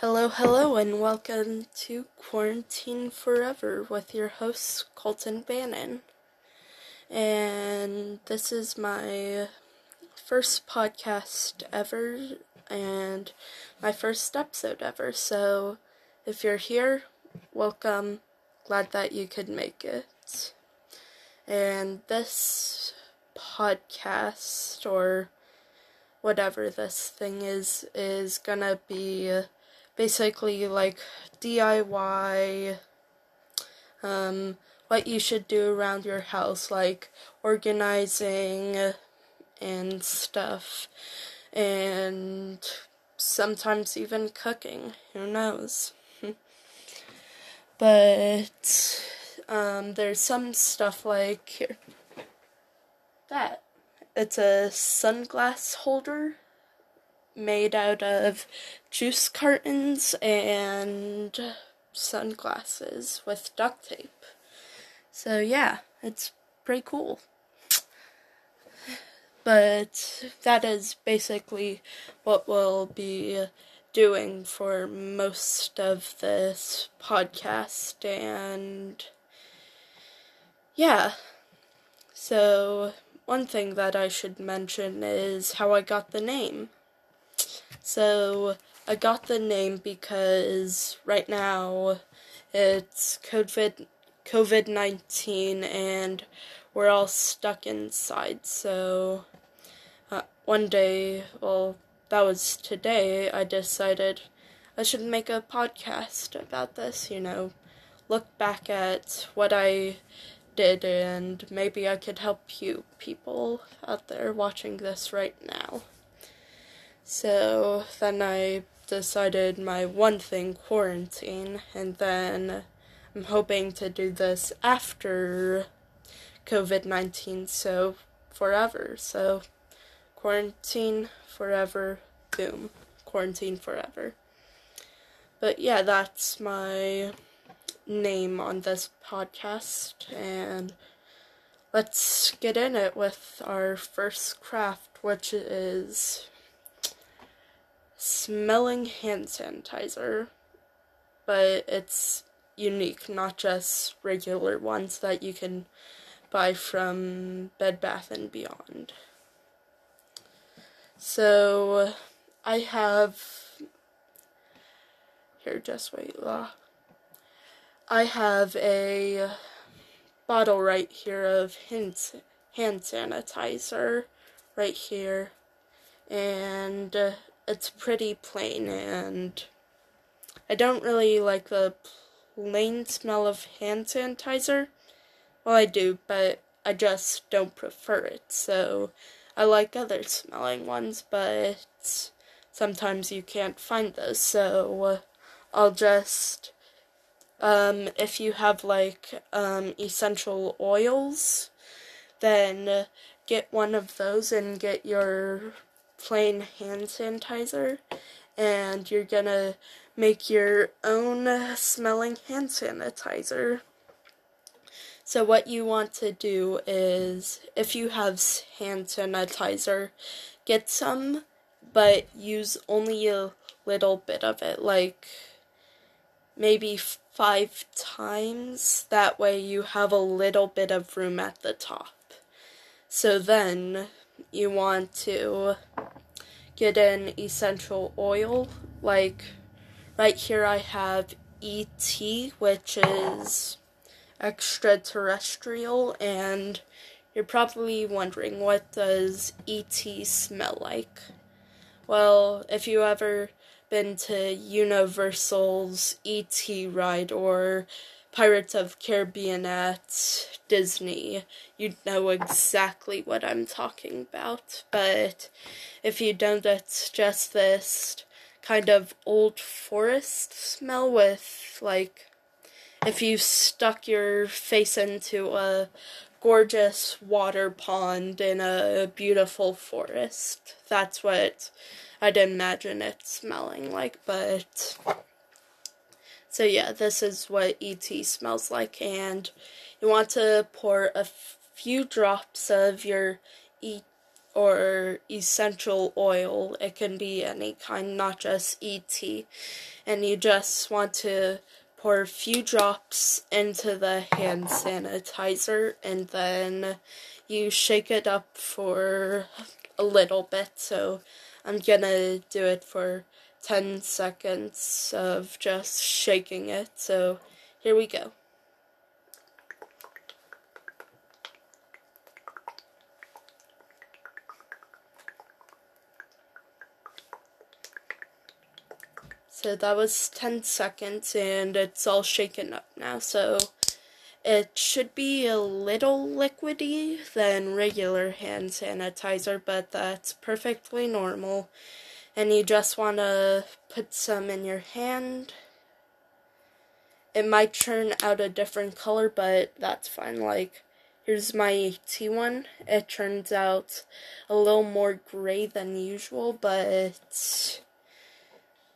Hello, hello, and welcome to Quarantine Forever with your host, Colton Bannon. And this is my first podcast ever and my first episode ever. So if you're here, welcome. Glad that you could make it. And this podcast, or whatever this thing is, is gonna be basically like DIY um, what you should do around your house, like organizing and stuff, and sometimes even cooking. Who knows? but um, there's some stuff like here. That. It's a sunglass holder made out of juice cartons and sunglasses with duct tape. So, yeah, it's pretty cool. But that is basically what we'll be doing for most of this podcast, and yeah. So, one thing that I should mention is how I got the name. So I got the name because right now it's COVID COVID nineteen and we're all stuck inside. So uh, one day, well, that was today. I decided I should make a podcast about this. You know, look back at what I did and maybe I could help you people out there watching this right now. So then I decided my one thing quarantine, and then I'm hoping to do this after COVID 19, so forever. So quarantine forever, boom, quarantine forever. But yeah, that's my name on this podcast, and let's get in it with our first craft, which is smelling hand sanitizer, but it's unique, not just regular ones that you can buy from Bed Bath and Beyond. So I have here just wait la. I have a bottle right here of hand hand sanitizer right here and it's pretty plain and I don't really like the plain smell of hand sanitizer. Well, I do, but I just don't prefer it. So I like other smelling ones, but sometimes you can't find those. So I'll just um, if you have like um, essential oils, then get one of those and get your plain hand sanitizer and you're gonna make your own smelling hand sanitizer. So, what you want to do is if you have hand sanitizer, get some, but use only a little bit of it, like maybe five times. That way, you have a little bit of room at the top. So, then you want to get an essential oil. Like right here, I have ET, which is extraterrestrial, and you're probably wondering what does ET smell like? Well, if you ever been to Universal's ET ride or Pirates of Caribbean at Disney, you'd know exactly what I'm talking about. But if you don't, it's just this kind of old forest smell with, like, if you stuck your face into a gorgeous water pond in a beautiful forest. That's what I'd imagine it smelling like, but so yeah, this is what ET smells like, and you want to pour a few drops of your E or essential oil. It can be any kind, not just ET. And you just want to pour a few drops into the hand sanitizer and then you shake it up for a little bit. So I'm gonna do it for 10 seconds of just shaking it. So here we go. So that was 10 seconds and it's all shaken up now. So it should be a little liquidy than regular hand sanitizer, but that's perfectly normal. And you just want to put some in your hand. It might turn out a different color, but that's fine. Like, here's my T one. It turns out a little more gray than usual, but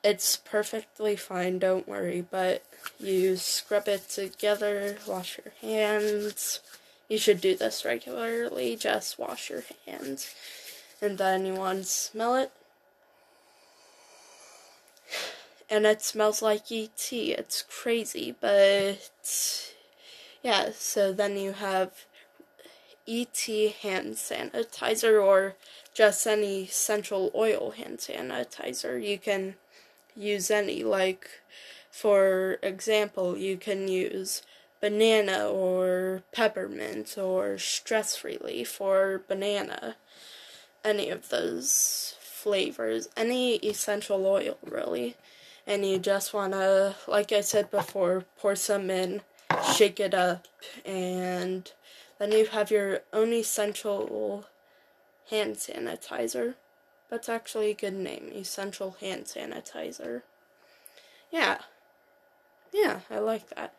it's perfectly fine, don't worry, but you scrub it together, wash your hands. You should do this regularly, just wash your hands. And then you want to smell it. And it smells like ET. It's crazy, but yeah, so then you have ET hand sanitizer or just any essential oil hand sanitizer. You can use any. Like, for example, you can use banana or peppermint or stress relief or banana. Any of those flavors, any essential oil, really. And you just want to, like I said before, pour some in, shake it up, and then you have your own essential hand sanitizer. That's actually a good name. Essential hand sanitizer. Yeah. Yeah, I like that.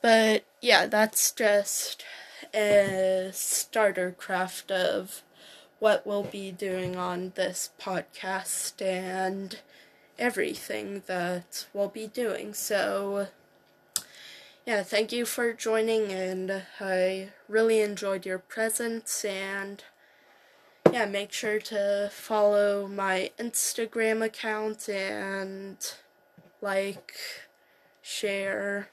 But yeah, that's just a starter craft of what we'll be doing on this podcast and everything that we'll be doing. So, yeah, thank you for joining, and I really enjoyed your presence and yeah, make sure to follow my Instagram account and like, share.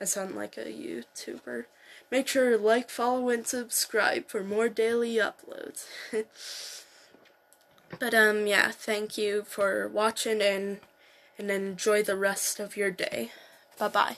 I sound like a YouTuber. Make sure to like, follow, and subscribe for more daily uploads. but um, yeah, thank you for watching and and enjoy the rest of your day. Bye bye.